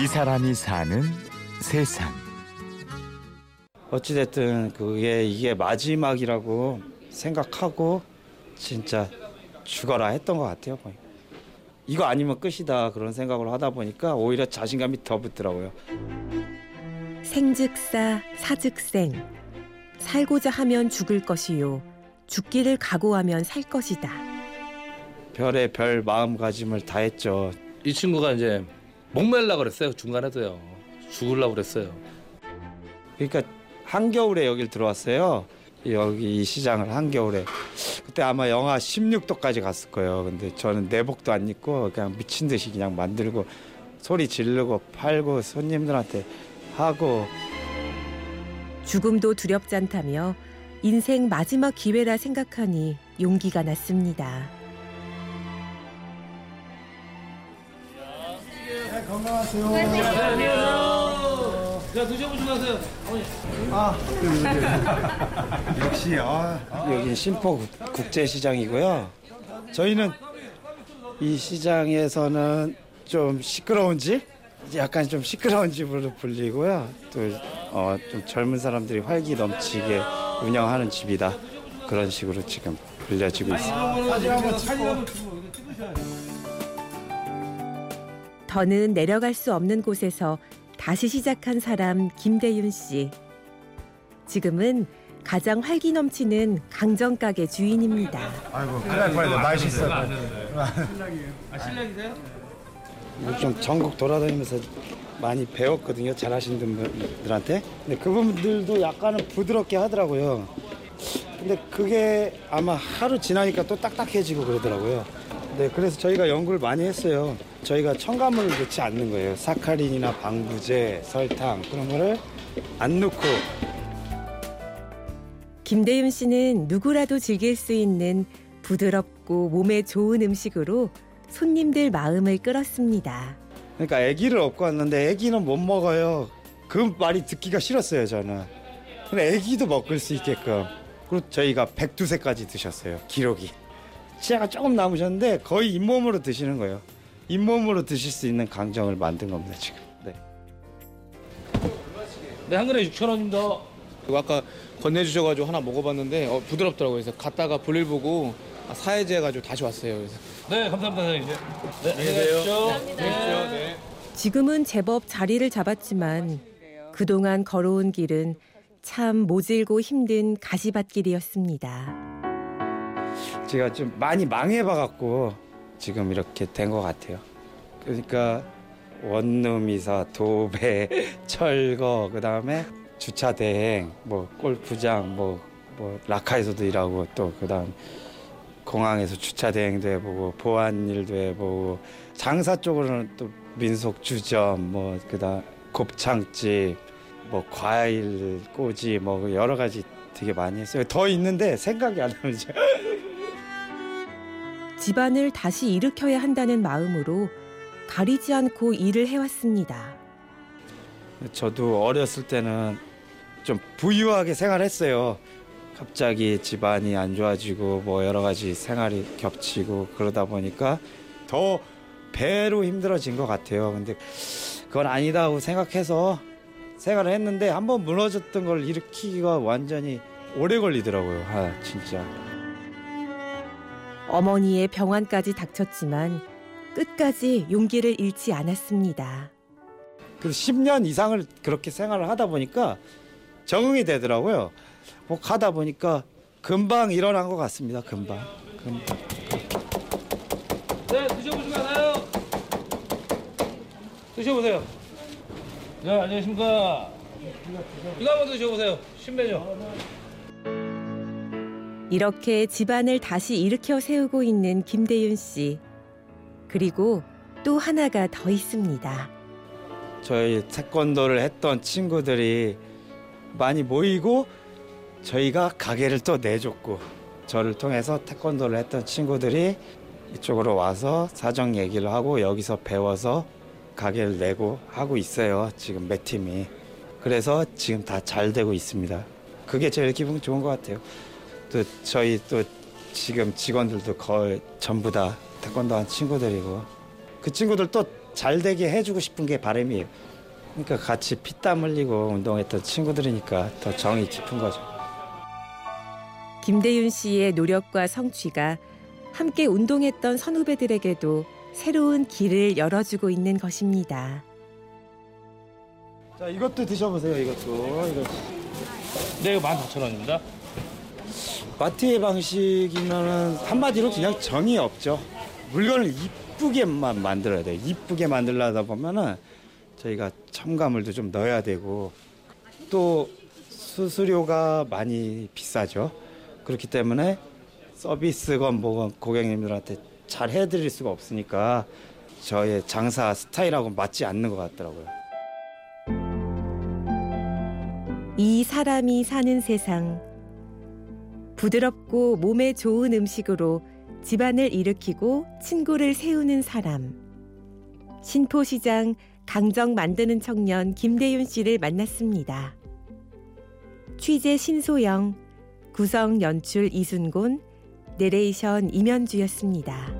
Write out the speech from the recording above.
이 사람이 사는 세상. 어찌됐든 그게 이게 마지막이라고 생각하고 진짜 죽어라 했던 것 같아요. 이거 아니면 끝이다 그런 생각을 하다 보니까 오히려 자신감이 더 붙더라고요. 생즉사 사즉생 살고자 하면 죽을 것이요 죽기를 각오하면 살 것이다. 별의 별 마음가짐을 다 했죠. 이 친구가 이제 목말라 그랬어요. 중간에도요. 죽으려고 그랬어요. 그러니까 한겨울에 여길 들어왔어요. 여기 이 시장을 한겨울에 그때 아마 영하 16도까지 갔을 거예요. 근데 저는 내복도 안 입고 그냥 미친 듯이 그냥 만들고 소리 지르고 팔고 손님들한테 하고 죽음도 두렵지 않다며 인생 마지막 기회라 생각하니 용기가 났습니다. 자 드셔보시고 가세요. 역시 아 여기 신포 국- 국제시장이고요. 저희는 이 시장에서는 좀 시끄러운 집, 약간 좀 시끄러운 집으로 불리고요. 또 어, 좀 젊은 사람들이 활기 넘치게 운영하는 집이다. 그런 식으로 지금 불려지고 있습니다. 더는 내려갈 수 없는 곳에서 다시 시작한 사람 김대윤 씨. 지금은 가장 활기 넘치는 강정 가게 주인입니다. 아이고 큰일 날 뻔했네 맛있어 좀 전국 돌아다니면서 많이 배웠거든요. 잘하시는 분들한테. 근데 그분들도 약간은 부드럽게 하더라고요. 근데 그게 아마 하루 지나니까 또 딱딱해지고 그러더라고요. 네, 그래서 저희가 연구를 많이 했어요. 저희가 첨가물을 넣지 않는 거예요. 사카린이나 방부제, 설탕 그런 거를 안 넣고 김대윤 씨는 누구라도 즐길 수 있는 부드럽고 몸에 좋은 음식으로 손님들 마음을 끌었습니다. 그러니까 아기를 업고 왔는데 아기는 못 먹어요. 그 말이 듣기가 싫었어요, 저는. 근데 아기도 먹을 수 있게끔. 그리고 저희가 백두세까지 드셨어요, 기록이. 치아가 조금 남으셨는데 거의 잇몸으로 드시는 거예요. 잇몸으로 드실 수 있는 강정을 만든 겁니다, 지금. 네. 네, 한 그릇 6천 원입니다. 그리고 아까 건네주셔가지고 하나 먹어봤는데 어, 부드럽더라고요. 그래서 갔다가 볼일 보고 아, 사해제 해가지고 다시 왔어요. 그래서 네, 감사합니다, 사장님. 네, 안녕히 계십시오. 네. 지금은 제법 자리를 잡았지만 그동안 걸어온 길은 참 모질고 힘든 가시밭길이었습니다. 제가 좀 많이 망해봐갖고 지금 이렇게 된 것 같아요. 그러니까 원룸이사, 도배, 철거, 그 다음에 주차 대행, 뭐 골프장, 뭐, 뭐 라카에서도 일하고 또 그 다음 공항에서 주차 대행도 해보고 보안 일도 해보고 장사 쪽으로는 또 민속 주점, 뭐 그다음 곱창집, 뭐 과일 꼬지, 뭐 여러 가지 되게 많이 했어요. 더 있는데 생각이 안 나죠. 집안을 다시 일으켜야 한다는 마음으로 가리지 않고 일을 해왔습니다. 저도 어렸을 때는 좀 부유하게 생활했어요. 갑자기 집안이 안 좋아지고 뭐 여러 가지 생활이 겹치고 그러다 보니까 더 배로 힘들어진 것 같아요. 근데 그건 아니다고 생각해서 생활을 했는데 한번 무너졌던 걸 일으키기가 완전히 오래 걸리더라고요. 아, 진짜. 어머니의 병환까지 닥쳤지만 끝까지 용기를 잃지 않았습니다. 그 10년 이상을 그렇게 생활을 하다 보니까 적응이 되더라고요. 뭐 가다 보니까 금방 일어난 것 같습니다. 금방. 금방. 네, 드셔보시고 가세요. 드셔보세요. 네, 안녕하십니까. 이거 한번 드셔보세요. 신메뉴. 이렇게 집안을 다시 일으켜 세우고 있는 김대윤 씨. 그리고 또 하나가 더 있습니다. 저희 태권도를 했던 친구들이 많이 모이고 저희가 가게를 또 내줬고 저를 통해서 태권도를 했던 친구들이 이쪽으로 와서 사정 얘기를 하고 여기서 배워서 가게를 내고 하고 있어요. 지금 몇 팀이. 그래서 지금 다 잘 되고 있습니다. 그게 제일 기분 좋은 것 같아요. 또 저희 또 지금 직원들도 거의 전부 다 태권도 한 친구들이고 그 친구들 또 잘 되게 해주고 싶은 게 바람이에요. 그러니까 같이 피땀 흘리고 운동했던 친구들이니까 더 정이 깊은 거죠. 김대윤 씨의 노력과 성취가 함께 운동했던 선후배들에게도 새로운 길을 열어주고 있는 것입니다. 자 이것도 드셔보세요. 이것도 이거 네, 이거 14,000원입니다. 마트의 방식이면은 한마디로 그냥 정이 없죠. 물건을 이쁘게만 만들어야 돼요. 이쁘게 만들려다 보면은 저희가 첨가물도 좀 넣어야 되고 또 수수료가 많이 비싸죠. 그렇기 때문에 서비스건 뭐건 고객님들한테 잘 해드릴 수가 없으니까 저의 장사 스타일하고 맞지 않는 것 같더라고요. 이 사람이 사는 세상. 부드럽고 몸에 좋은 음식으로 집안을 일으키고 친구를 세우는 사람. 신포시장 강정 만드는 청년 김대윤 씨를 만났습니다. 취재 신소영, 구성 연출 이순곤, 내레이션 임현주였습니다.